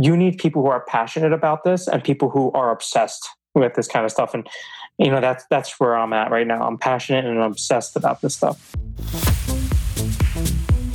you need people who are passionate about this and people who are obsessed with this kind of stuff. And you know, that's that's where I'm at right now. I'm passionate and I'm obsessed about this stuff.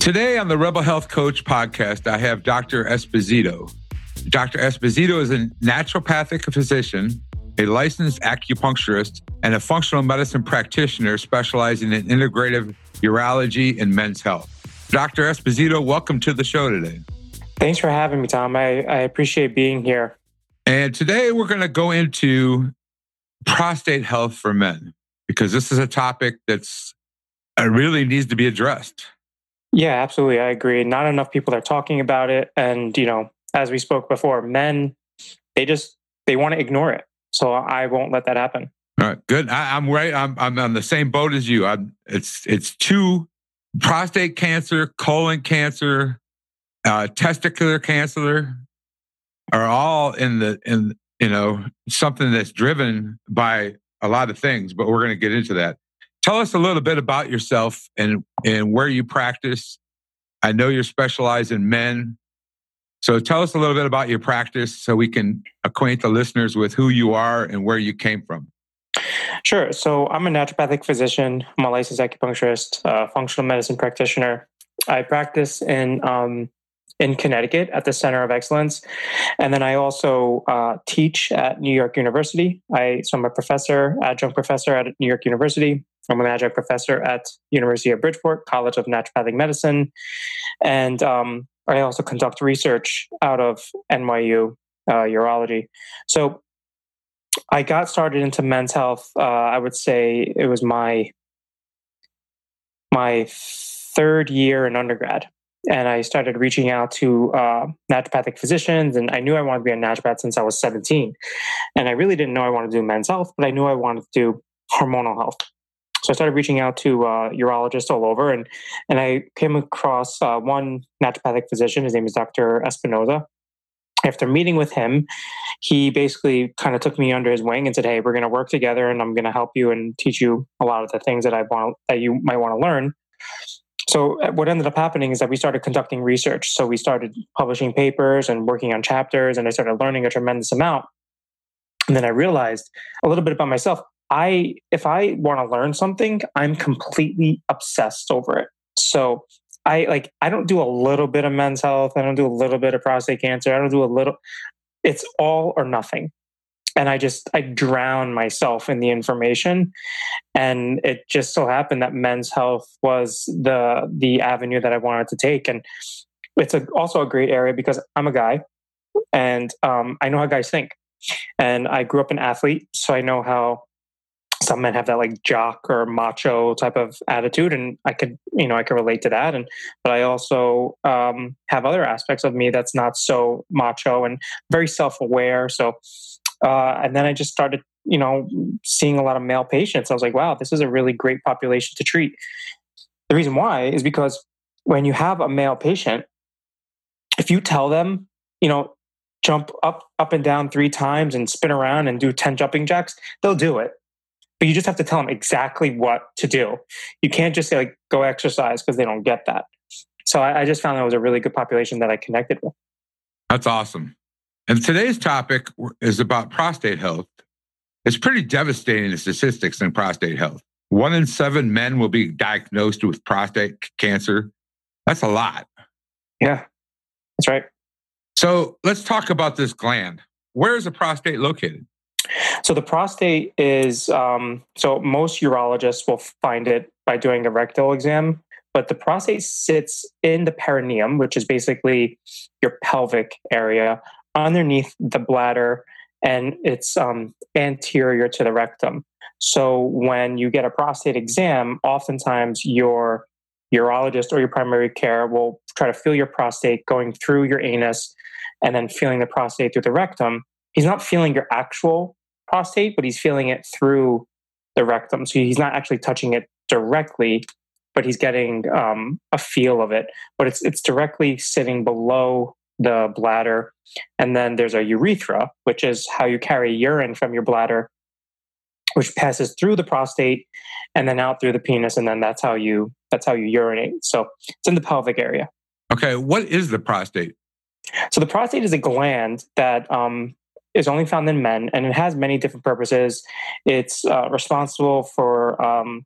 Today on the Rebel Health Coach podcast, I have Dr. Esposito. Dr. Esposito is a naturopathic physician, a licensed acupuncturist, and a functional medicine practitioner specializing in integrative urology and men's health. Dr. Esposito, welcome to the show today. Thanks for having me, Tom. I, I appreciate being here. And today we're going to go into prostate health for men because this is a topic that's uh, really needs to be addressed. Yeah, absolutely. I agree. Not enough people are talking about it. And, you know, as we spoke before, men, they just, they want to ignore it. So I won't let that happen. All right, good. I, am right. I'm, I'm on the same boat as you. I'm, it's, it's two prostate cancer, colon cancer, uh, testicular cancer are all in the, in, you know, something that's driven by a lot of things, but we're going to get into that. Tell us a little bit about yourself and, and where you practice. I know you're specialized in men. So tell us a little bit about your practice so we can acquaint the listeners with who you are and where you came from. Sure. So I'm a naturopathic physician. I'm a licensed acupuncturist, uh, functional medicine practitioner. I practice in um, in Connecticut at the Center of Excellence, and then I also uh, teach at New York University. I so I'm a professor, adjunct professor at New York University. I'm an adjunct professor at University of Bridgeport College of Naturopathic Medicine, and um, I also conduct research out of NYU uh, urology. So I got started into men's health. Uh, I would say it was my my third year in undergrad, and I started reaching out to uh, naturopathic physicians. And I knew I wanted to be a naturopath since I was 17, and I really didn't know I wanted to do men's health, but I knew I wanted to do hormonal health. So I started reaching out to uh, urologists all over, and and I came across uh, one naturopathic physician. His name is Dr. Espinosa. After meeting with him, he basically kind of took me under his wing and said, "Hey, we're going to work together, and I'm going to help you and teach you a lot of the things that I want that you might want to learn." So uh, what ended up happening is that we started conducting research. So we started publishing papers and working on chapters, and I started learning a tremendous amount. And then I realized a little bit about myself. I if I want to learn something, I'm completely obsessed over it. So I like I don't do a little bit of men's health, I don't do a little bit of prostate cancer, I don't do a little it's all or nothing. And I just I drown myself in the information. And it just so happened that men's health was the the avenue that I wanted to take. And it's a, also a great area because I'm a guy and um, I know how guys think. And I grew up an athlete, so I know how some men have that like jock or macho type of attitude and i could you know i can relate to that and but i also um, have other aspects of me that's not so macho and very self-aware so uh, and then i just started you know seeing a lot of male patients. I was like wow this is a really great population to treat. The reason why is because when you have a male patient if you tell them you know jump up up and down three times and spin around and do 10 jumping jacks they'll do it but you just have to tell them exactly what to do. You can't just say like go exercise because they don't get that. So I, I just found that was a really good population that I connected with. That's awesome. And today's topic is about prostate health. It's pretty devastating the statistics in prostate health. One in seven men will be diagnosed with prostate cancer. That's a lot. Yeah, that's right. So let's talk about this gland. Where is the prostate located? So the prostate is um, so most urologists will find it by doing a rectal exam, but the prostate sits in the perineum, which is basically your pelvic area underneath the bladder, and it's um, anterior to the rectum. So when you get a prostate exam, oftentimes your urologist or your primary care will try to feel your prostate going through your anus and then feeling the prostate through the rectum. He's not feeling your actual prostate, but he's feeling it through the rectum. So he's not actually touching it directly, but he's getting um, a feel of it. But it's it's directly sitting below the bladder, and then there's a urethra, which is how you carry urine from your bladder, which passes through the prostate and then out through the penis, and then that's how you that's how you urinate. So it's in the pelvic area. Okay, what is the prostate? So the prostate is a gland that um, is only found in men, and it has many different purposes. It's uh, responsible for um,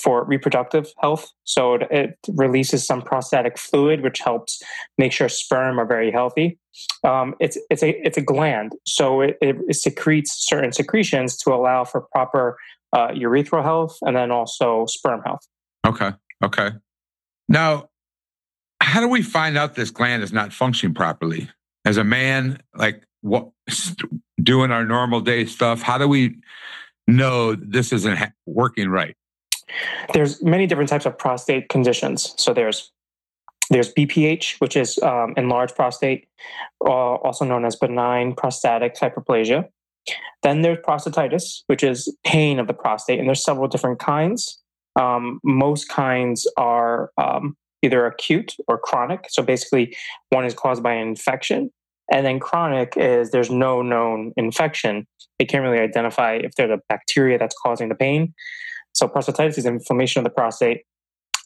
for reproductive health. So it, it, releases some prostatic fluid, which helps make sure sperm are very healthy. Um, it's it's a it's a gland, so it, it, secretes certain secretions to allow for proper uh, urethral health and then also sperm health. Okay. Okay. Now, how do we find out this gland is not functioning properly? As a man, like what doing our normal day stuff, how do we know this isn't working right? There's many different types of prostate conditions. So there's there's BPH, which is um, enlarged prostate, uh, also known as benign prostatic hyperplasia. Then there's prostatitis, which is pain of the prostate, and there's several different kinds. Um, most kinds are um, either acute or chronic. So basically, one is caused by an infection, and then chronic is there's no known infection. They can't really identify if there's a bacteria that's causing the pain. So prostatitis is inflammation of the prostate.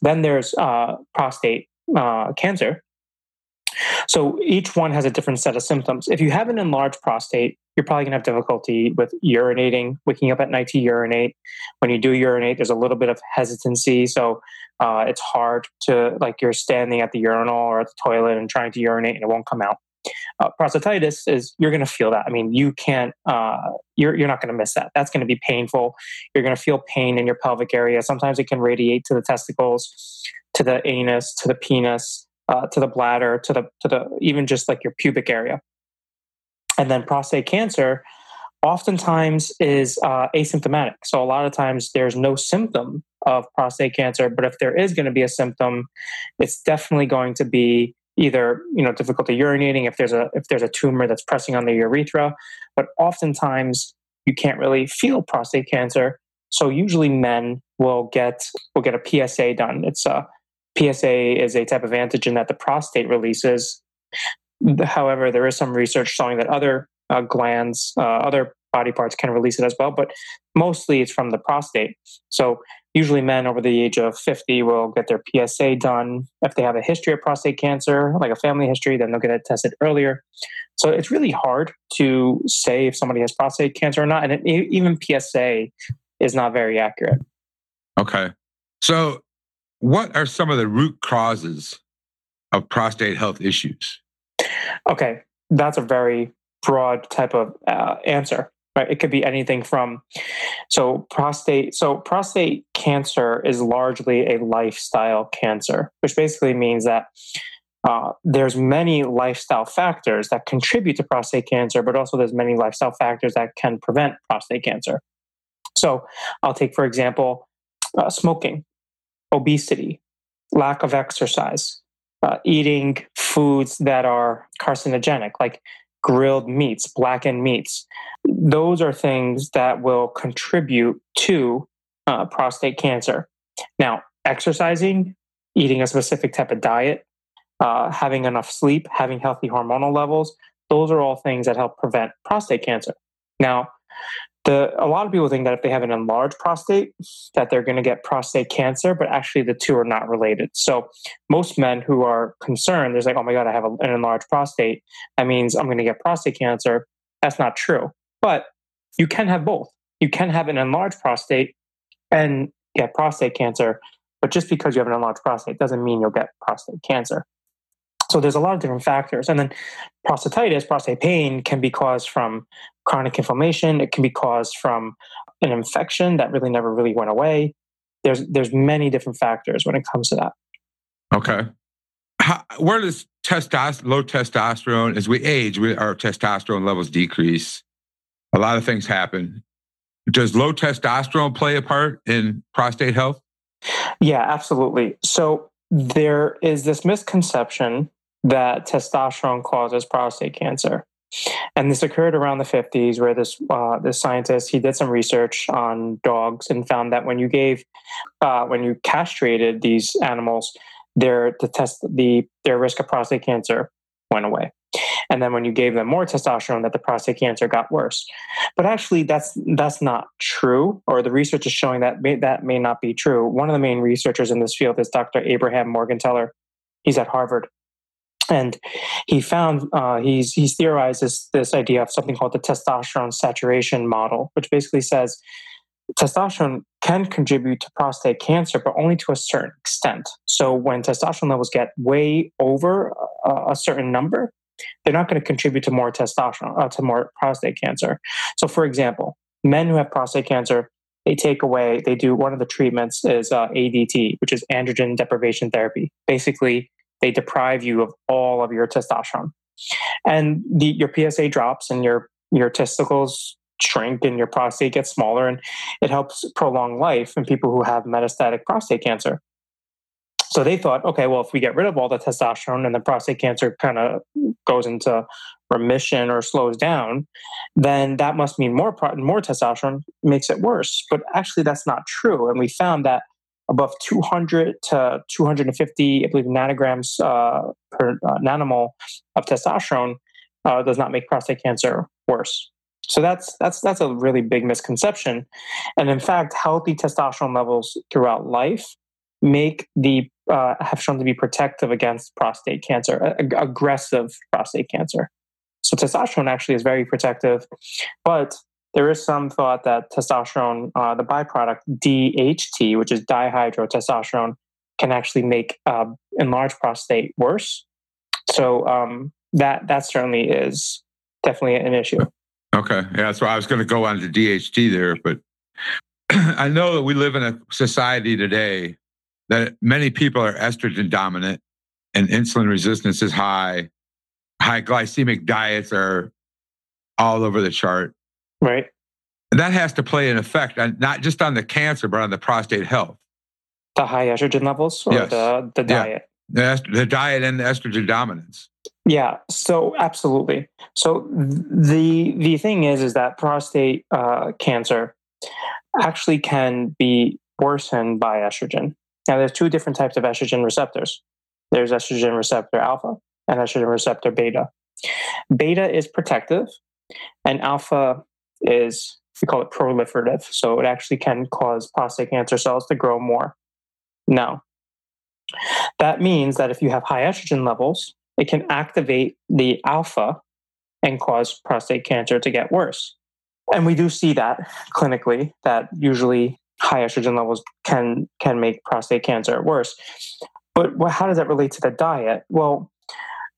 Then there's uh, prostate uh, cancer. So each one has a different set of symptoms. If you have an enlarged prostate, you're probably going to have difficulty with urinating, waking up at night to urinate. When you do urinate, there's a little bit of hesitancy. So uh, it's hard to, like, you're standing at the urinal or at the toilet and trying to urinate and it won't come out. Uh, prostatitis is you're going to feel that. I mean, you can't. Uh, you're you're not going to miss that. That's going to be painful. You're going to feel pain in your pelvic area. Sometimes it can radiate to the testicles, to the anus, to the penis, uh, to the bladder, to the to the even just like your pubic area. And then prostate cancer, oftentimes is uh, asymptomatic. So a lot of times there's no symptom of prostate cancer, but if there is going to be a symptom, it's definitely going to be either you know difficulty urinating if there's a if there's a tumor that's pressing on the urethra but oftentimes you can't really feel prostate cancer. So usually men will get will get a PSA done. It's a PSA is a type of antigen that the prostate releases. However there is some research showing that other uh, glands uh, other body parts can release it as well but mostly it's from the prostate so usually men over the age of 50 will get their PSA done. If they have a history of prostate cancer, like a family history, then they'll get it tested earlier. So it's really hard to say if somebody has prostate cancer or not. And it, even PSA is not very accurate. Okay. So, what are some of the root causes of prostate health issues? Okay. That's a very broad type of uh, answer right? It could be anything from so prostate so prostate cancer is largely a lifestyle cancer which basically means that uh, there's many lifestyle factors that contribute to prostate cancer but also there's many lifestyle factors that can prevent prostate cancer. So i'll take for example uh, smoking obesity lack of exercise uh, eating foods that are carcinogenic like grilled meats, blackened meats. Those are things that will contribute to uh, prostate cancer. Now, exercising, eating a specific type of diet, uh, having enough sleep, having healthy hormonal levels, those are all things that help prevent prostate cancer. Now, the, a lot of people think that if they have an enlarged prostate that they're going to get prostate cancer but actually the two are not related. So most men who are concerned there's like oh my god i have a, an enlarged prostate that means i'm going to get prostate cancer. That's not true. But you can have both. You can have an enlarged prostate and get prostate cancer but just because you have an enlarged prostate doesn't mean you'll get prostate cancer so there's a lot of different factors. And then prostatitis, prostate pain can be caused from chronic inflammation. It can be caused from an infection that really never really went away. There's there's many different factors when it comes to that. Okay. How, where does testosterone, low testosterone, as we age, we, our testosterone levels decrease. A lot of things happen. Does low testosterone play a part in prostate health? Yeah, absolutely. So there is this misconception that testosterone causes prostate cancer. And this occurred around the 50s, where this uh, this scientist he did some research on dogs and found that when you gave uh, when you castrated these animals, their the test the their risk of prostate cancer went away. And then when you gave them more testosterone, that the prostate cancer got worse. But actually, that's that's not true, or the research is showing that may, that may not be true. One of the main researchers in this field is Dr. Abraham Morgentaler. He's at Harvard, and he found uh, he's he's theorized this this idea of something called the testosterone saturation model, which basically says testosterone can contribute to prostate cancer, but only to a certain extent. So when testosterone levels get way over a, a certain number, they're not going to contribute to more testosterone uh, to more prostate cancer. So, for example, men who have prostate cancer, they take away, they do one of the treatments is uh, ADT, which is androgen deprivation therapy. Basically, they deprive you of all of your testosterone, and the, your PSA drops and your your testicles shrink and your prostate gets smaller, and it helps prolong life in people who have metastatic prostate cancer. So they thought, okay, well, if we get rid of all the testosterone and the prostate cancer kind of goes into remission or slows down, then that must mean more more testosterone makes it worse. But actually, that's not true. And we found that above 200 to 250, I believe, nanograms uh, per uh, nanomole of testosterone uh, does not make prostate cancer worse. So that's that's that's a really big misconception. And in fact, healthy testosterone levels throughout life make the uh, have shown to be protective against prostate cancer, ag- aggressive prostate cancer. So testosterone actually is very protective, but there is some thought that testosterone, uh, the byproduct DHT, which is dihydrotestosterone, can actually make uh, enlarged prostate worse. So um, that that certainly is definitely an issue. Okay, yeah, that's why I was going to go on to DHT there, but I know that we live in a society today that many people are estrogen dominant and insulin resistance is high. High glycemic diets are all over the chart. Right. And that has to play an effect on not just on the cancer, but on the prostate health. The high estrogen levels or yes. the, the diet? Yeah. The, the diet and the estrogen dominance. Yeah, so absolutely. So the the thing is, is that prostate uh, cancer actually can be worsened by estrogen. Now, there's two different types of estrogen receptors. There's estrogen receptor alpha and estrogen receptor beta. Beta is protective, and alpha is we call it proliferative. So it actually can cause prostate cancer cells to grow more. Now, that means that if you have high estrogen levels, it can activate the alpha and cause prostate cancer to get worse. And we do see that clinically, that usually high estrogen levels can can make prostate cancer worse. But how does that relate to the diet? Well,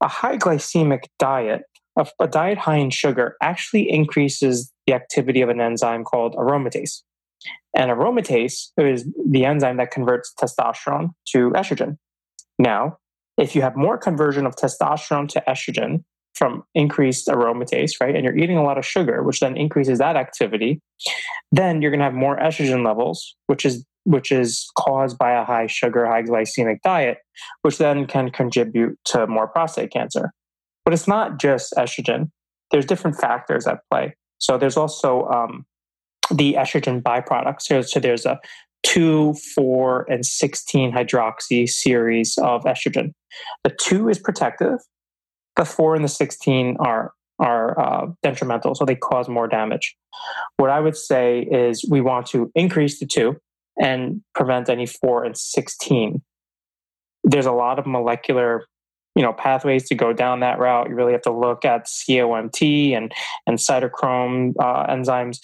a high glycemic diet, a, a diet high in sugar, actually increases the activity of an enzyme called aromatase. And aromatase is the enzyme that converts testosterone to estrogen. Now, if you have more conversion of testosterone to estrogen from increased aromatase, right, and you're eating a lot of sugar, which then increases that activity, then you're going to have more estrogen levels, which is which is caused by a high sugar, high glycemic diet, which then can contribute to more prostate cancer. But it's not just estrogen. There's different factors at play. So there's also um, the estrogen byproducts. So, there's a 2, 4, and 16 hydroxy series of estrogen. The 2 is protective, the 4 and the 16 are are uh, detrimental, so they cause more damage. What I would say is we want to increase the 2 and prevent any 4 and 16. There's a lot of molecular you know pathways to go down that route you really have to look at COMT and and cytochrome uh, enzymes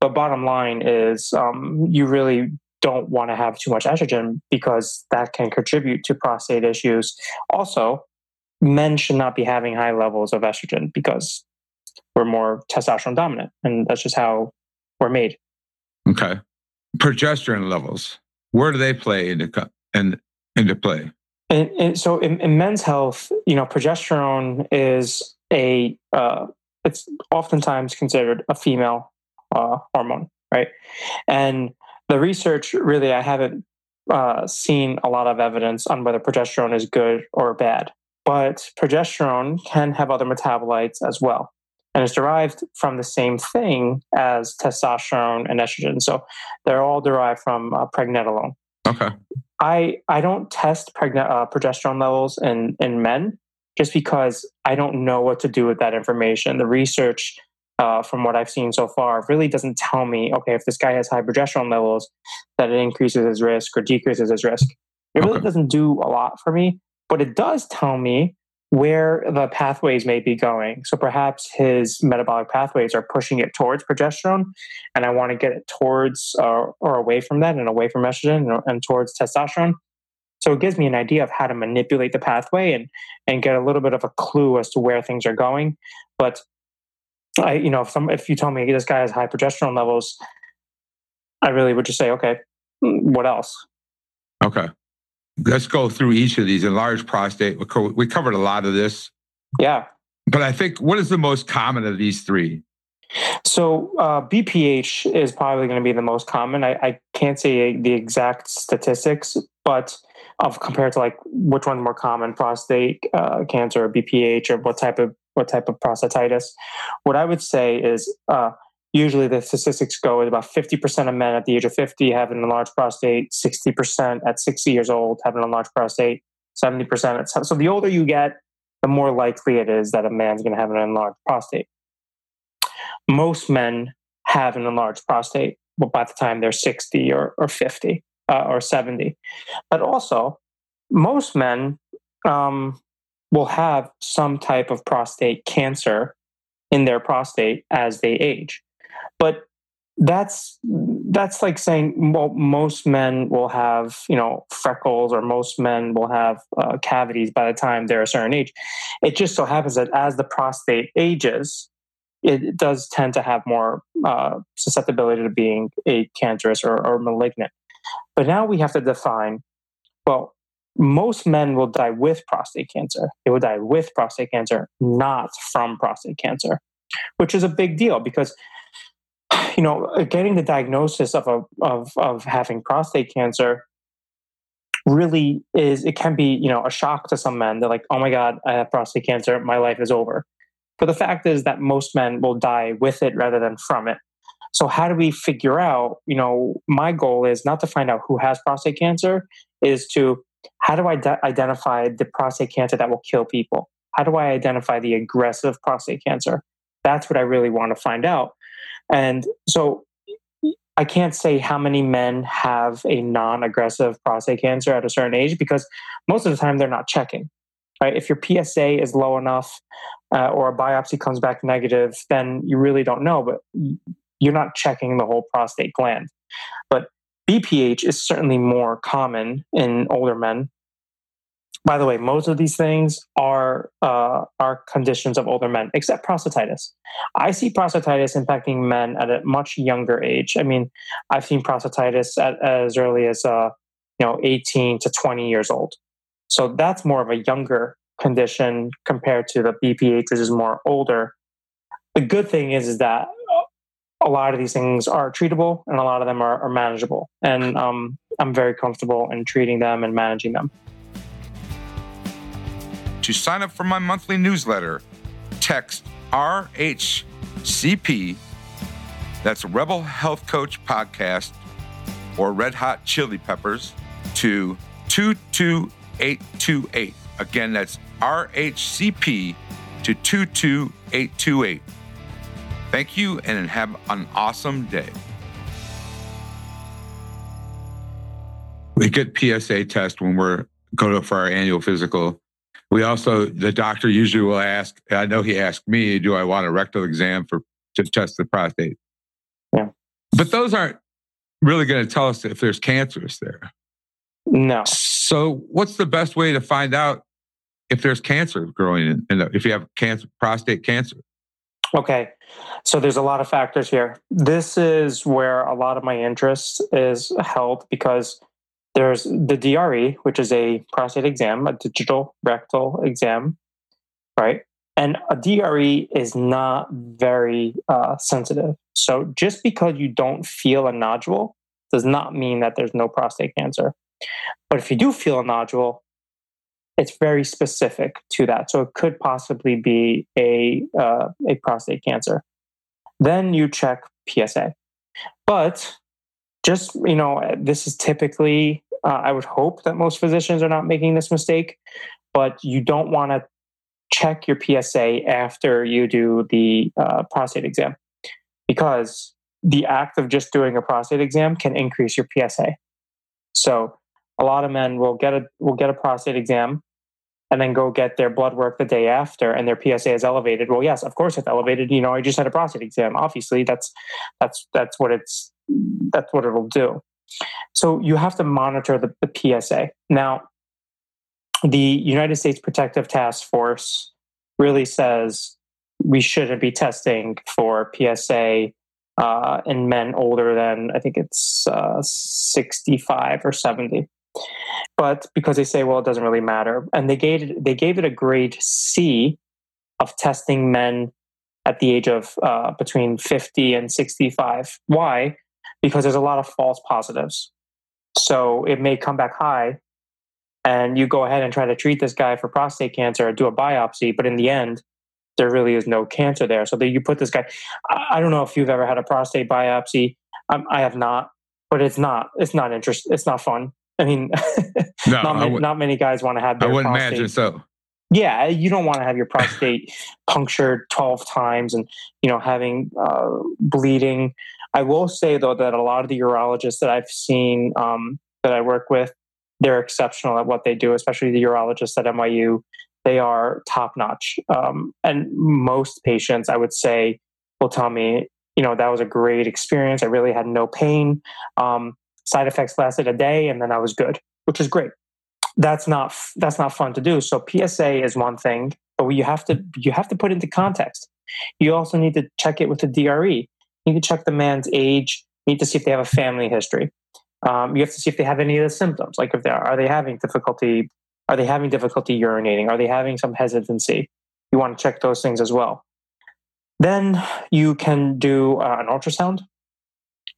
but bottom line is um, you really don't want to have too much estrogen because that can contribute to prostate issues. Also, men should not be having high levels of estrogen because we're more testosterone dominant, and that's just how we're made. Okay, progesterone levels. Where do they play into in, into play? And, and so, in, in, men's health, you know, progesterone is a uh, it's oftentimes considered a female uh, hormone, right? And the research really, I haven't uh, seen a lot of evidence on whether progesterone is good or bad, but progesterone can have other metabolites as well. And it's derived from the same thing as testosterone and estrogen. So they're all derived from uh, pregnenolone. Okay. I I don't test pregne- uh, progesterone levels in in men just because I don't know what to do with that information. The research, uh, from what I've seen so far, really doesn't tell me okay if this guy has high progesterone levels that it increases his risk or decreases his risk. It really Okay. doesn't do a lot for me, but it does tell me where the pathways may be going. So perhaps his metabolic pathways are pushing it towards progesterone, and I want to get it towards uh, or away from that and away from estrogen and, and towards testosterone. So it gives me an idea of how to manipulate the pathway and and get a little bit of a clue as to where things are going. But I, you know, if some if you tell me this guy has high progesterone levels, I really would just say, okay, mm, what else? Okay. Let's go through each of these. Enlarged prostate. We covered a lot of this, Yeah. but I think what is the most common of these three? So uh, BPH is probably going to be the most common. I, I can't say the exact statistics, but of compared to like which one's more common, prostate uh, cancer or BPH or what type of what type of prostatitis. What I would say is uh, usually the statistics go at about fifty percent of men at the age of fifty have an enlarged prostate, sixty percent at sixty years old have an enlarged prostate, seventy percent at so the older you get, the more likely it is that a man's going to have an enlarged prostate most men have an enlarged prostate by the time they're 60 or, or 50 uh, or 70. But also, most men um, will have some type of prostate cancer in their prostate as they age. But that's that's like saying well, most men will have you know freckles or most men will have uh, cavities by the time they're a certain age. It just so happens that as the prostate ages, it does tend to have more uh, susceptibility to being a cancerous or, or malignant. But now we have to define well, most men will die with prostate cancer. They will die with prostate cancer, not from prostate cancer, which is a big deal because you know uh, getting the diagnosis of a of of having prostate cancer really is it can be you know a shock to some men they're like oh my god i have prostate cancer my life is over but the fact is that most men will die with it rather than from it. So how do we figure out, you know, my goal is not to find out who has prostate cancer, is to how do I de- identify the prostate cancer that will kill people? How do I identify the aggressive prostate cancer? That's what I really want to find out. And so I can't say how many men have a non-aggressive prostate cancer at a certain age because most of the time they're not checking right? If your PSA is low enough uh, or a biopsy comes back negative, then you really don't know, but you're not checking the whole prostate gland. But BPH is certainly more common in older men. By the way, most of these things are uh, are conditions of older men, except prostatitis. I see prostatitis impacting men at a much younger age. I mean, I've seen prostatitis at, as early as uh, you know 18 to 20 years old. So that's more of a younger condition compared to the BPH, which is more older. The good thing is, is that a lot of these things are treatable and a lot of them are, are manageable. And um, I'm very comfortable in treating them and managing them. To sign up for my monthly newsletter, text RHCP, that's Rebel Health Coach Podcast, or Red Hot Chili Peppers, to 22828. Again, that's RHCP to 22828. Thank you and have an awesome day. We get PSA test when we're going for our annual physical. We also, the doctor usually will ask, I know he asked me, do I want a rectal exam for to test the prostate? Yeah. But those aren't really going to tell us if there's cancerous there. No. So, what's the best way to find out if there's cancer growing in, in the, if you have cancer, prostate cancer? Okay. So there's a lot of factors here. This is where a lot of my interest is held because there's the DRE, which is a prostate exam, a digital rectal exam, right? And a DRE is not very uh, sensitive. So just because you don't feel a nodule does not mean that there's no prostate cancer. But if you do feel a nodule, it's very specific to that. So it could possibly be a, uh, a prostate cancer. Then you check PSA. But just, you know, this is typically, uh, I would hope that most physicians are not making this mistake, but you don't want to check your PSA after you do the uh, prostate exam because the act of just doing a prostate exam can increase your PSA. So a lot of men will get a will get a prostate exam and then go get their blood work the day after and their PSA is elevated. Well, yes, of course it's elevated. You know, I just had a prostate exam. Obviously, that's that's that's what it's that's what it'll do. So you have to monitor the, the PSA. Now, the United States Protective Task Force really says we shouldn't be testing for PSA uh, in men older than I think it's uh, 65 or 70 but because they say, well, it doesn't really matter, and they gave it, they gave it a grade C of testing men at the age of uh, between 50 and 65. Why? Because there's a lot of false positives. So it may come back high, and you go ahead and try to treat this guy for prostate cancer or do a biopsy, but in the end, there really is no cancer there. So that you put this guy. I don't know if you've ever had a prostate biopsy. Um, I have not, but it's not. It's not interest. It's not fun. I mean, no, not, many, not, many guys want to have. I wouldn't prostate. imagine so. Yeah, you don't want to have your prostate punctured twelve times and you know having uh, bleeding. I will say though that a lot of the urologists that I've seen um, that I work with, they're exceptional at what they do, especially the urologists at NYU. They are top notch, um, and most patients, I would say, will tell me, you know, that was a great experience. I really had no pain. Um, Side effects lasted a day and then I was good, which is great. That's not that's not fun to do. So PSA is one thing, but you have to you have to put into context. You also need to check it with the DRE. You need to check the man's age. You need to see if they have a family history. Um, you have to see if they have any of the symptoms, like if they are, are they having difficulty, are they having difficulty urinating, are they having some hesitancy. You want to check those things as well. Then you can do uh, an ultrasound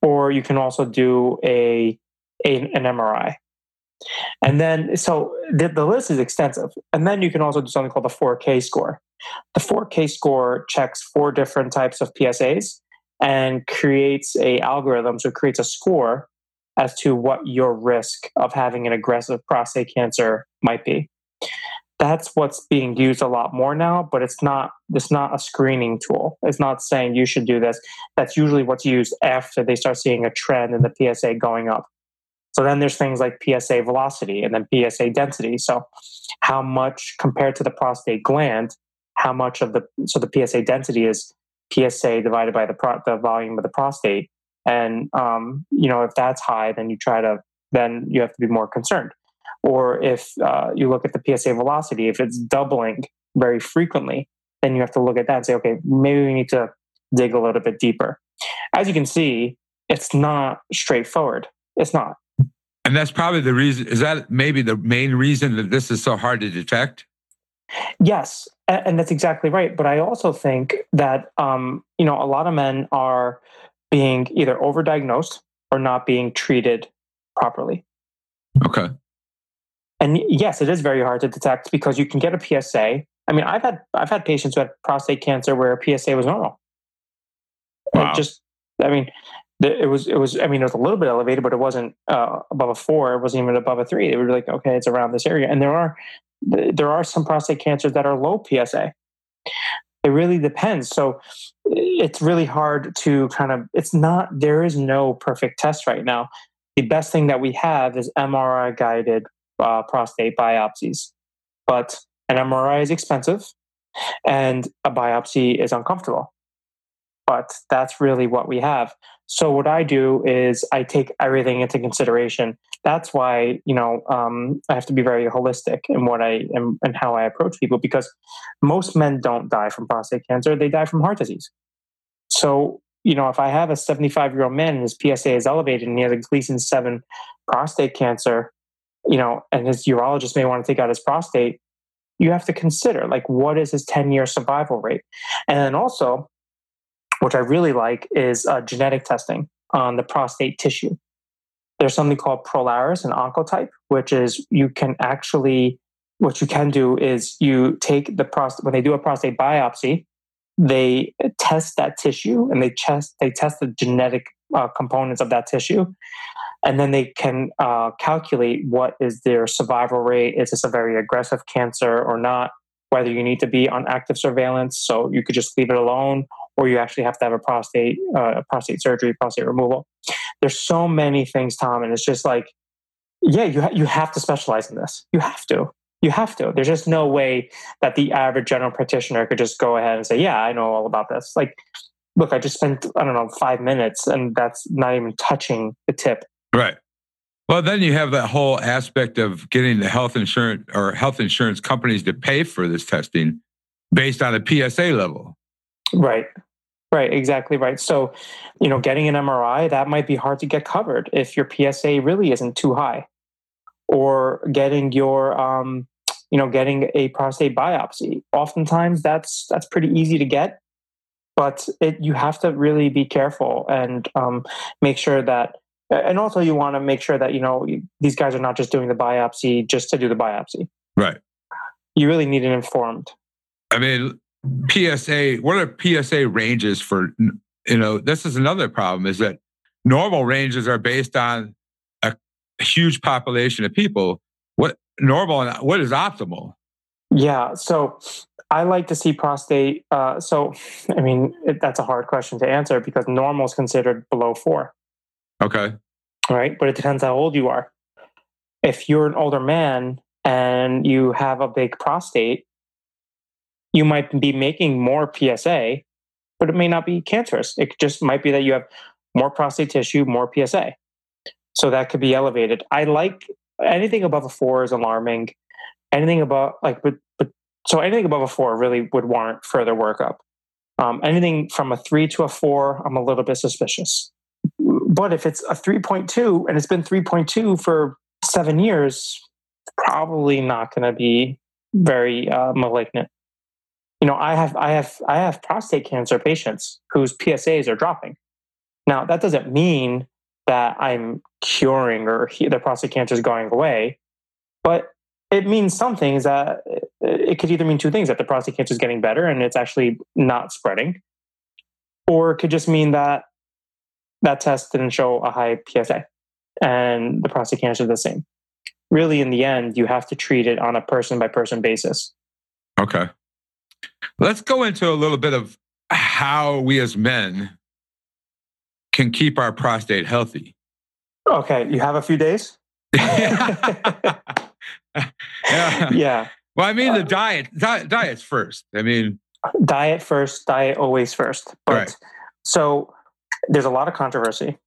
or you can also do a, a an MRI. And then, so the, the list is extensive. And then you can also do something called the 4K score. The 4K score checks four different types of PSAs and creates a algorithm, so it creates a score as to what your risk of having an aggressive prostate cancer might be. That's what's being used a lot more now but it's not it's not a screening tool. It's not saying you should do this. That's usually what's used after they start seeing a trend in the psa going up. So then there's things like psa velocity and then psa density. So how much compared to the prostate gland how much of the so the psa density is psa divided by the pro, the volume of the prostate and um, you know if that's high then you try to then you have to be more concerned or if uh, you look at the PSA velocity, if it's doubling very frequently, then you have to look at that and say, okay, maybe we need to dig a little bit deeper. As you can see, it's not straightforward. It's not. And that's probably the reason. Is that maybe the main reason that this is so hard to detect? Yes, and that's exactly right. But I also think that um, you know a lot of men are being either overdiagnosed or not being treated properly. Okay. And yes, it is very hard to detect because you can get a PSA. I mean, I've had I've had patients who had prostate cancer where a PSA was normal. Wow. just, I mean, it was it was. I mean, it was a little bit elevated, but it wasn't uh, above a four. It wasn't even above a three. They were like, okay, it's around this area. And there are there are some prostate cancers that are low PSA. It really depends. So it's really hard to kind of. It's not. There is no perfect test right now. The best thing that we have is MRI guided uh, prostate biopsies. But an MRI is expensive and a biopsy is uncomfortable. But that's really what we have. So what I do is I take everything into consideration. That's why you know um, I have to be very holistic in what I am and how I approach people because most men don't die from prostate cancer; they die from heart disease. So you know, if I have a 75 year old man and his PSA is elevated and he has a Gleason 7 prostate cancer, you know, and his urologist may want to take out his prostate, you have to consider like what is his 10 year survival rate? And then also, which I really like is uh, genetic testing on the prostate tissue. there's something called Prolaris and Oncotype, which is you can actually, what you can do is you take the prostate, when they do a prostate biopsy, they test that tissue and they test, they test the genetic uh, components of that tissue. And then they can uh, calculate what is their survival rate. Is this a very aggressive cancer or not? Whether you need to be on active surveillance, so you could just leave it alone, or you actually have to have a prostate uh, prostate surgery, prostate removal. There's so many things, Tom, and it's just like, yeah, you ha- you have to specialize in this. You have to. You have to. There's just no way that the average general practitioner could just go ahead and say, "Yeah, I know all about this." Like, look, I just spent I don't know five minutes, and that's not even touching the tip. Right. Well, then you have that whole aspect of getting the health insurance or health insurance companies to pay for this testing based on a PSA level. Right. Right, exactly right. So, you know, getting an MRI, that might be hard to get covered if your PSA really isn't too high. Or getting your um, you know, getting a prostate biopsy. Oftentimes that's that's pretty easy to get, but it you have to really be careful and um, make sure that and also you want to make sure that you know these guys are not just doing the biopsy just to do the biopsy. Right. You really need an informed. I mean, PSA, what are PSA ranges for, you know, this is another problem is that normal ranges are based on a, huge population of people. What normal and what is optimal? Yeah. So I like to see prostate. Uh, so, I mean, it, that's a hard question to answer because normal is considered below four. Okay. Right. But it depends how old you are. If you're an older man and you have a big prostate, you might be making more PSA, but it may not be cancerous. It just might be that you have more prostate tissue, more PSA. So that could be elevated. I like anything above a four is alarming. Anything above like but but so anything above a four really would warrant further workup. Um, anything from a three to a four, I'm a little bit suspicious. But if it's a 3.2 and it's been 3.2 for seven years, probably not going to be very uh, malignant you know i have i have i have prostate cancer patients whose psas are dropping. Now that doesn't mean that i'm curing or he, their prostate cancer is going away but it means something is that it could either mean two things that the prostate cancer is getting better and it's actually not spreading or it could just mean that that test didn't show a high psa and the prostate cancer is the same. Really in the end you have to treat it on a person by person basis. Okay Let's go into a little bit of how we as men can keep our prostate healthy. Okay, you have a few days? yeah. yeah. Well, I mean, the diet, diet, diet's first. I mean, diet first, diet always first. But right. so there's a lot of controversy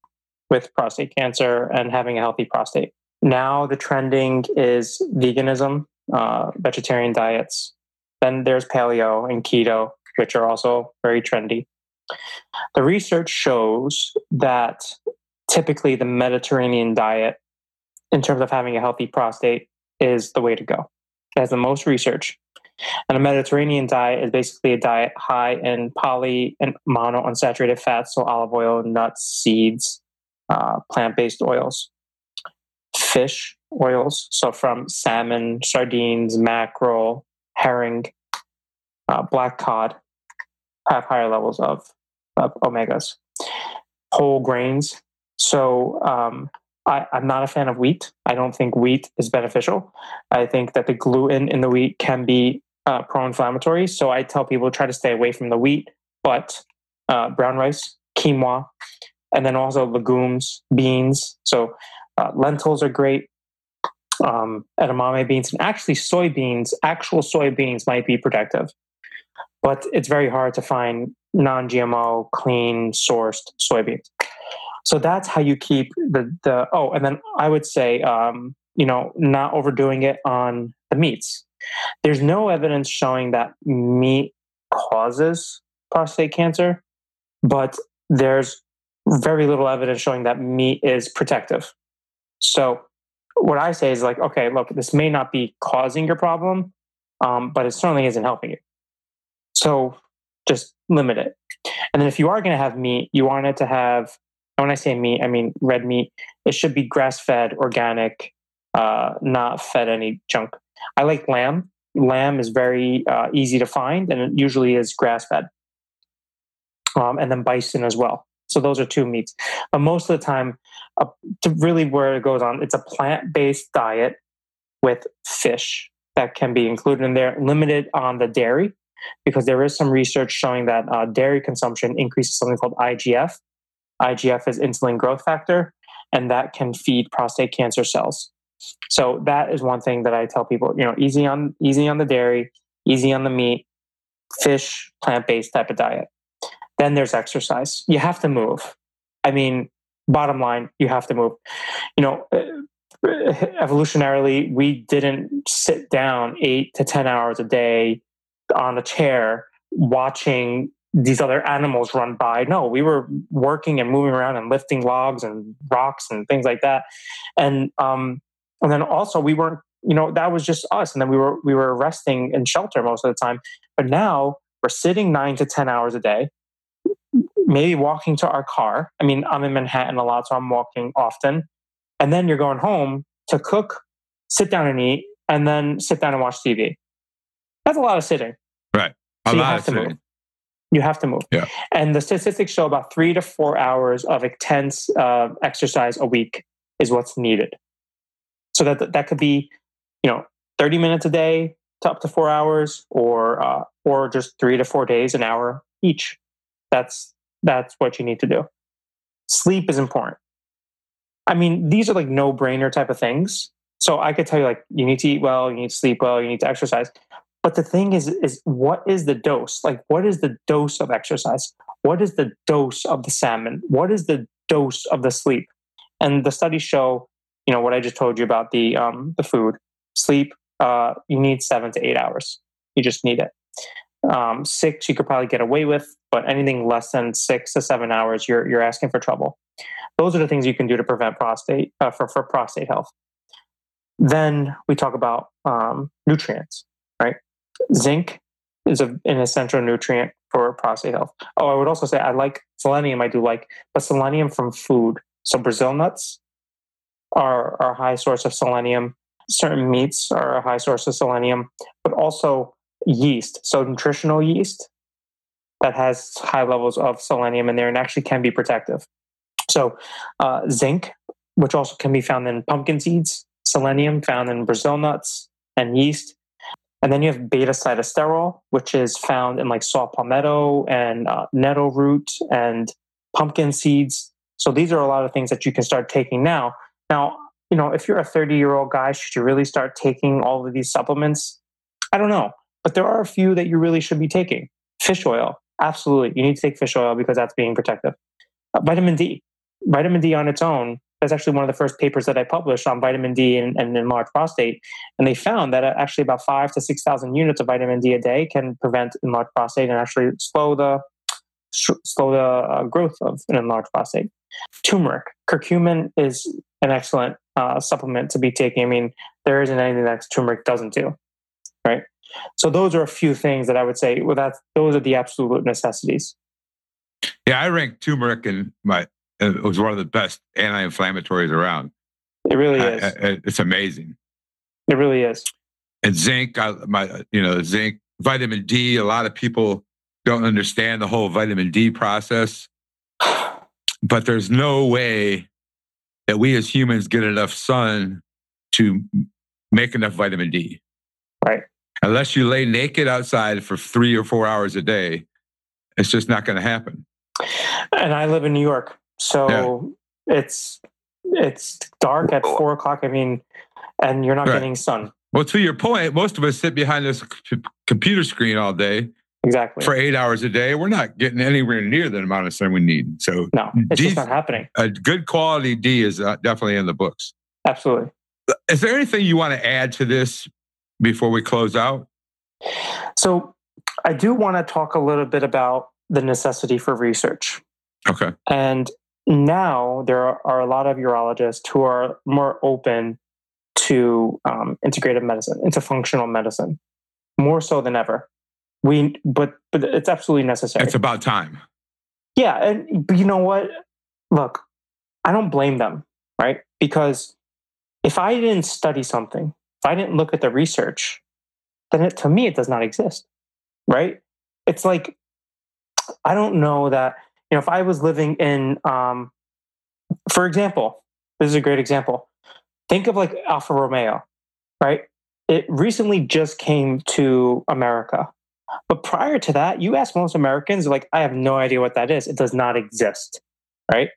with prostate cancer and having a healthy prostate. Now the trending is veganism, uh, vegetarian diets, then there's paleo and keto, which are also very trendy. The research shows that typically the Mediterranean diet, in terms of having a healthy prostate, is the way to go. It has the most research. And a Mediterranean diet is basically a diet high in poly and monounsaturated fats, so olive oil, nuts, seeds, uh, plant based oils, fish oils, so from salmon, sardines, mackerel, herring, uh, black cod have higher levels of, of omegas. Whole grains. So um, I, am not a fan of wheat. I don't think wheat is beneficial. I think that the gluten in the wheat can be uh, pro-inflammatory. So I tell people try to stay away from the wheat, but uh, brown rice, quinoa, and then also legumes, beans. So uh, lentils are great um, edamame beans, and actually soybeans, actual soybeans might be protective. But it's very hard to find non GMO, clean sourced soybeans. So that's how you keep the, the oh, and then I would say, um, you know, not overdoing it on the meats. There's no evidence showing that meat causes prostate cancer, but there's very little evidence showing that meat is protective. So what I say is like, okay, look, this may not be causing your problem, um, but it certainly isn't helping you. So just limit it. And then if you are going to have meat, you want it to have when I say meat, I mean red meat. It should be grass fed, organic, uh, not fed any junk. I like lamb. Lamb is very uh, easy to find, and it usually is grass fed. Um, and then bison as well. So those are two meats. But most of the time, uh, really where it goes on, it's a plant based diet with fish that can be included in there, limited on the dairy, because there is some research showing that uh, dairy consumption increases something called IGF. IGF is insulin growth factor, and that can feed prostate cancer cells. So that is one thing that I tell people, you know, easy on easy on the dairy, easy on the meat, fish, plant-based type of diet. Then there's exercise. You have to move. I mean, bottom line, you have to move. You know, uh, evolutionarily, we didn't sit down eight to 10 hours a day on a chair watching these other animals run by. No, we were working and moving around and lifting logs and rocks and things like that. And um, and then also we weren't, you know, that was just us. And then we were we were resting in shelter most of the time. But now we're sitting nine to ten hours a day maybe walking to our car. I mean, I'm in Manhattan a lot, so I'm walking often. And then you're going home to cook, sit down and eat, and then sit down and watch TV. That's a lot of sitting. Right. So you have to sitting. move. You have to move. Yeah. And the statistics show about three to four hours of intense uh, exercise a week is what's needed. So that that could be, you know, 30 minutes a day to up to four hours, or uh, or just three to four days, an hour each. That's that's what you need to do. Sleep is important. I mean, these are like no brainer type of things. So I could tell you, like, you need to eat well, you need to sleep well, you need to exercise. But the thing is, is what is the dose? Like, what is the dose of exercise? What is the dose of the salmon? What is the dose of the sleep? And the studies show, you know, what I just told you about the um, the food, sleep. Uh, you need seven to eight hours. You just need it. Um, six you could probably get away with, but anything less than six to seven hours, you're you're asking for trouble. Those are the things you can do to prevent prostate uh, for for prostate health. Then we talk about um, nutrients, right? Zinc is a, an essential nutrient for prostate health. Oh, I would also say I like selenium. I do like, but selenium from food. So Brazil nuts are, are a high source of selenium. Certain meats are a high source of selenium, but also yeast, so nutritional yeast that has high levels of selenium in there and actually can be protective. So, uh, zinc, which also can be found in pumpkin seeds, selenium found in Brazil nuts and yeast. And then you have beta sitosterol, which is found in like saw palmetto and uh, nettle root and pumpkin seeds. So these are a lot of things that you can start taking now. Now, you know, if you're a 30 year old guy, should you really start taking all of these supplements? I don't know. But there are a few that you really should be taking. Fish oil, absolutely. You need to take fish oil because that's being protective. Uh, vitamin D, vitamin D on its own. That's actually one of the first papers that I published on vitamin D and, and enlarged prostate. And they found that uh, actually about five to 6,000 units of vitamin D a day can prevent enlarged prostate and actually slow the, slow the uh, growth of an enlarged prostate. Turmeric, curcumin is an excellent uh, supplement to be taking. I mean, there isn't anything that turmeric doesn't do, right? So those are a few things that I would say. Well, that's those are the absolute necessities. Yeah, I rank turmeric in my. It was one of the best anti-inflammatories around. It really is. it's amazing. It really is. And zinc, I, my you know zinc, vitamin D. A lot of people don't understand the whole vitamin D process, but there's no way that we as humans get enough sun to make enough vitamin D. Right unless you lay naked outside for three or four hours a day, it's just not going to happen. And I live in New York, so yeah. it's it's dark at four o'clock. I mean, and you're not right. getting sun. Well, to your point, most of us sit behind this computer screen all day. Exactly. For eight hours a day, we're not getting anywhere near the amount of sun we need. So no, it's D, just not happening. A good quality D is uh, definitely in the books. Absolutely. Is there anything you want to add to this before we close out? So, I do want to talk a little bit about the necessity for research. Okay. And now there are a lot of urologists who are more open to um, integrative medicine, into functional medicine, more so than ever. We, but but it's absolutely necessary. It's about time. Yeah, and but you know what? Look, I don't blame them, right? Because if I didn't study something, if I didn't look at the research, then it, to me, it does not exist, right? It's like, I don't know that, you know, if I was living in, um, for example, this is a great example. Think of like Alfa Romeo, right? It recently just came to America. But prior to that, you ask most Americans, like, I have no idea what that is. It does not exist, right?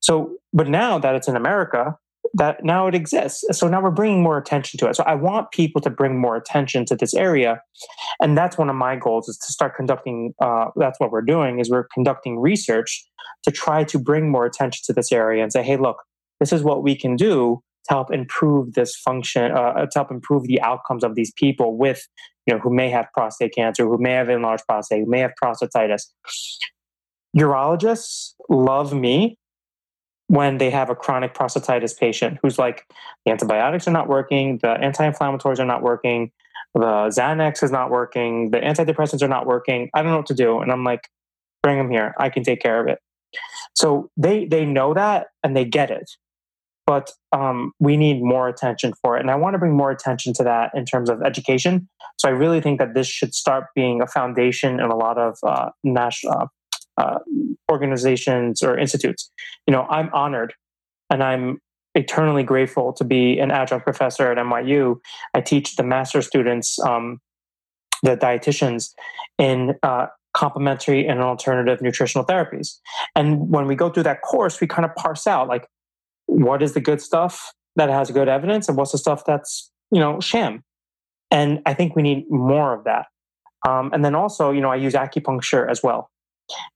So, but now that it's in America, that now it exists. So now we're bringing more attention to it. So I want people to bring more attention to this area, and that's one of my goals is to start conducting. Uh, that's what we're doing is we're conducting research to try to bring more attention to this area and say, hey, look, this is what we can do to help improve this function, uh, to help improve the outcomes of these people with, you know, who may have prostate cancer, who may have enlarged prostate, who may have prostatitis. Urologists love me when they have a chronic prostatitis patient who's like the antibiotics are not working, the anti-inflammatories are not working, the Xanax is not working, the antidepressants are not working. I don't know what to do, and I'm like, bring them here. I can take care of it. So they they know that and they get it, but um, we need more attention for it, and I want to bring more attention to that in terms of education. So I really think that this should start being a foundation in a lot of uh, national uh, uh, organizations or institutes. You know, I'm honored and I'm eternally grateful to be an adjunct professor at NYU. I teach the master students, um, the dietitians, in uh, complementary and alternative nutritional therapies. And when we go through that course, we kind of parse out like what is the good stuff that has good evidence and what's the stuff that's you know sham. And I think we need more of that. Um, and then also, you know, I use acupuncture as well.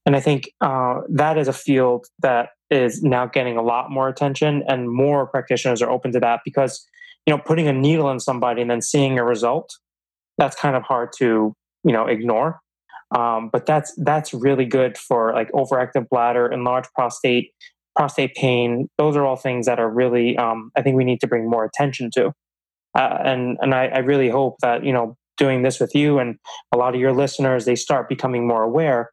And I think uh, that is a field that is now getting a lot more attention, and more practitioners are open to that because you know putting a needle in somebody and then seeing a result that's kind of hard to you know ignore. Um, but that's that's really good for like overactive bladder, enlarged prostate, prostate pain. Those are all things that are really um, I think we need to bring more attention to. Uh, and and I, I really hope that you know doing this with you and a lot of your listeners they start becoming more aware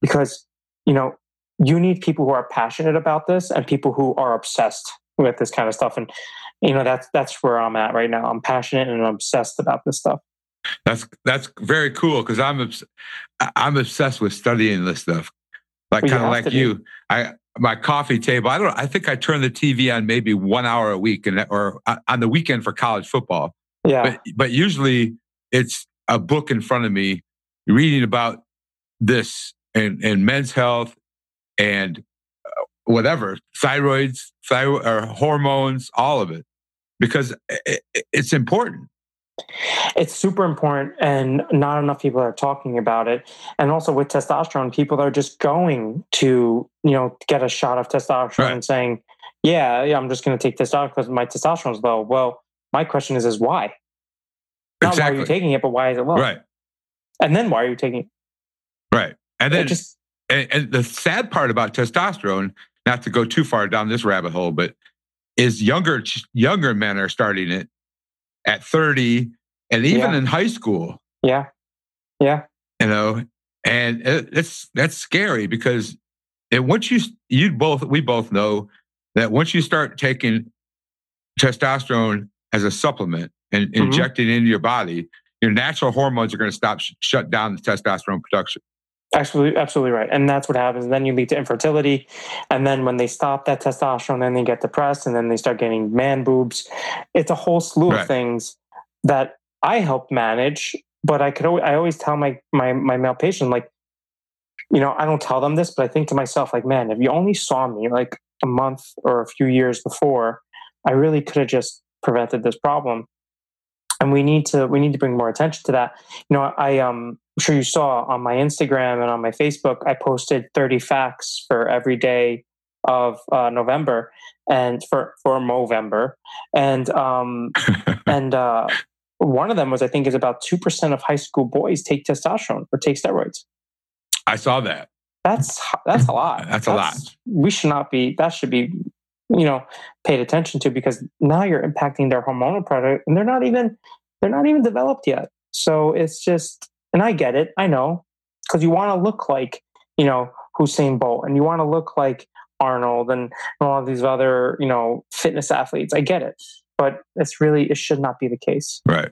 because you know you need people who are passionate about this and people who are obsessed with this kind of stuff. And you know that's that's where i'm at right now. I'm passionate and I'm obsessed about this stuff. That's that's very cool because i'm i'm obsessed with studying this stuff. Like kind of like you i my coffee table i don't i think i turn the tv on maybe one hour a week and or uh, on the weekend for college football. Yeah. But but usually it's a book in front of me reading about this and, and men's health and uh, whatever thyroids, thyroid or hormones, all of it, because it, it's important. It's super important, and not enough people are talking about it. And also with testosterone, people are just going to you know get a shot of testosterone right. and saying, "Yeah, yeah, I'm just going to take testosterone because my testosterone is low." Well, my question is, is why? Not exactly. why are you taking it, but why is it low? Right. And then why are you taking it? Right. And then just and, and the sad part about testosterone, not to go too far down this rabbit hole, but is younger younger men are starting it at 30 and even yeah. in high school. Yeah. Yeah. You know, and it's that's scary because it, once you you both we both know that once you start taking testosterone as a supplement and mm-hmm. injecting into your body, your natural hormones are going to stop sh- shut down the testosterone production. Absolutely, absolutely right. And that's what happens. And then you lead to infertility. And then when they stop that testosterone, then they get depressed and then they start getting man boobs. It's a whole slew right. of things that I help manage. But I could always, I always tell my, my, my male patient, like, you know, I don't tell them this, but I think to myself, like, man, if you only saw me like a month or a few years before, I really could have just prevented this problem. And we need to, we need to bring more attention to that. You know, I, um, I'm sure you saw on my Instagram and on my Facebook, I posted 30 facts for every day of uh, November and for for Movember, and um, and uh, one of them was I think is about two percent of high school boys take testosterone or take steroids. I saw that. That's that's a lot. that's, that's a lot. We should not be. That should be you know paid attention to because now you're impacting their hormonal product and they're not even they're not even developed yet. So it's just and I get it. I know because you want to look like, you know, Usain Bolt and you want to look like Arnold and all of these other, you know, fitness athletes. I get it, but it's really it should not be the case. Right.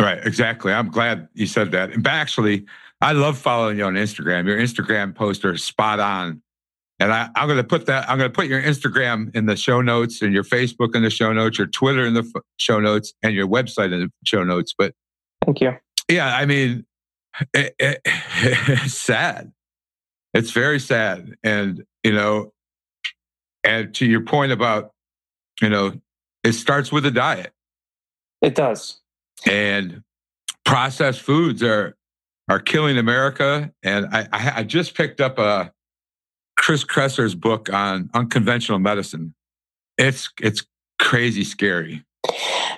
Right. Exactly. I'm glad you said that. And actually, I love following you on Instagram. Your Instagram posts are spot on. And I, am going to put that, I'm going to put your Instagram in the show notes and your Facebook in the show notes, your Twitter in the f- show notes, and your website in the show notes. But thank you. Yeah. I mean, it, it, it's sad. It's very sad. And, you know, and to your point about, you know, it starts with a diet. It does. And processed foods are are killing America. And I, I, I just picked up a Chris Kresser's book on unconventional medicine. It's it's crazy scary.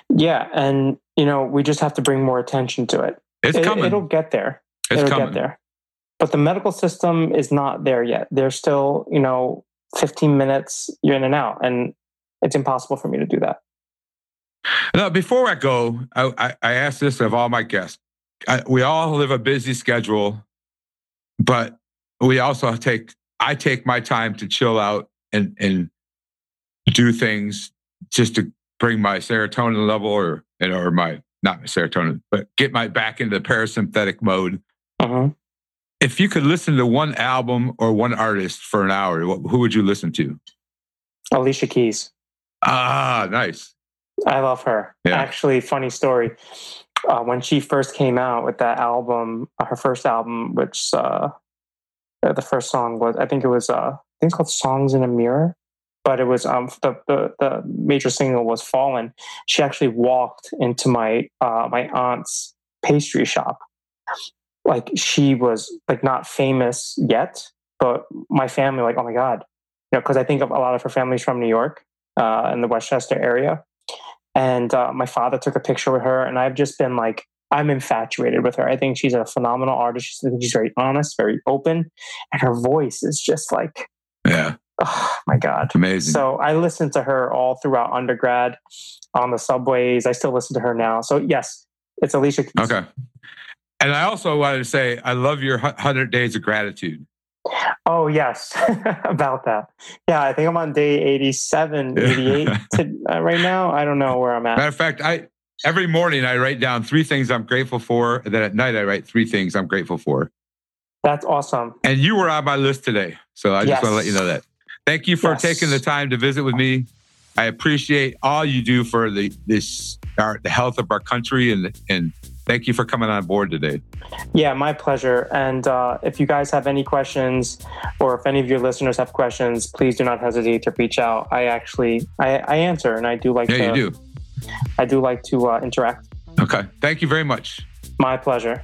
Yeah, and you know we just have to bring more attention to it. It's it, coming. It'll get there. It's it'll coming. get there. But the medical system is not there yet. There's still, you know, 15 minutes, you're in and out. And it's impossible for me to do that. Now, before I go, I, I, I ask this of all my guests. I, we all live a busy schedule, but we also take, I take my time to chill out and, and do things just to bring my serotonin level or, or my, not my serotonin, but get my back into the parasympathetic mode. Uh-huh. If you could listen to one album or one artist for an hour, who would you listen to? Alicia Keys. Ah, nice. I love her. Yeah. Actually, funny story. Uh, when she first came out with that album, uh, her first album, which uh, the first song was, I think it was, uh, I think it's called "Songs in A Minor," but it was um, the, the the major single was "Fallin'." She actually walked into my uh, my aunt's pastry shop. Like she was like not famous yet, but my family like, oh my god, you know, because I think of a lot of her family's from New York uh, in the Westchester area and uh, my father took a picture with her and i've just been like i'm infatuated with her i think she's a phenomenal artist she's, she's very honest very open and her voice is just like yeah oh my god amazing so i listened to her all throughout undergrad on the subways i still listen to her now so yes it's alicia Keys. okay and i also wanted to say i love your 100 days of gratitude Oh yes, about that. Yeah, I think I'm on day 87, 88 to, uh, right now. I don't know where I'm at. Matter of fact, I every morning I write down three things I'm grateful for, and then at night I write three things I'm grateful for. That's awesome. And you were on my list today, so I just want to let you know that. Thank you for Yes. taking the time to visit with me. I appreciate all you do for the this our, the health of our country, and and thank you for coming on board today. Yeah, my pleasure. And uh, if you guys have any questions, or if any of your listeners have questions, please do not hesitate to reach out. I actually I, I answer, and I do like Yeah, to you do. I do like to uh, interact. Okay, thank you very much. My pleasure.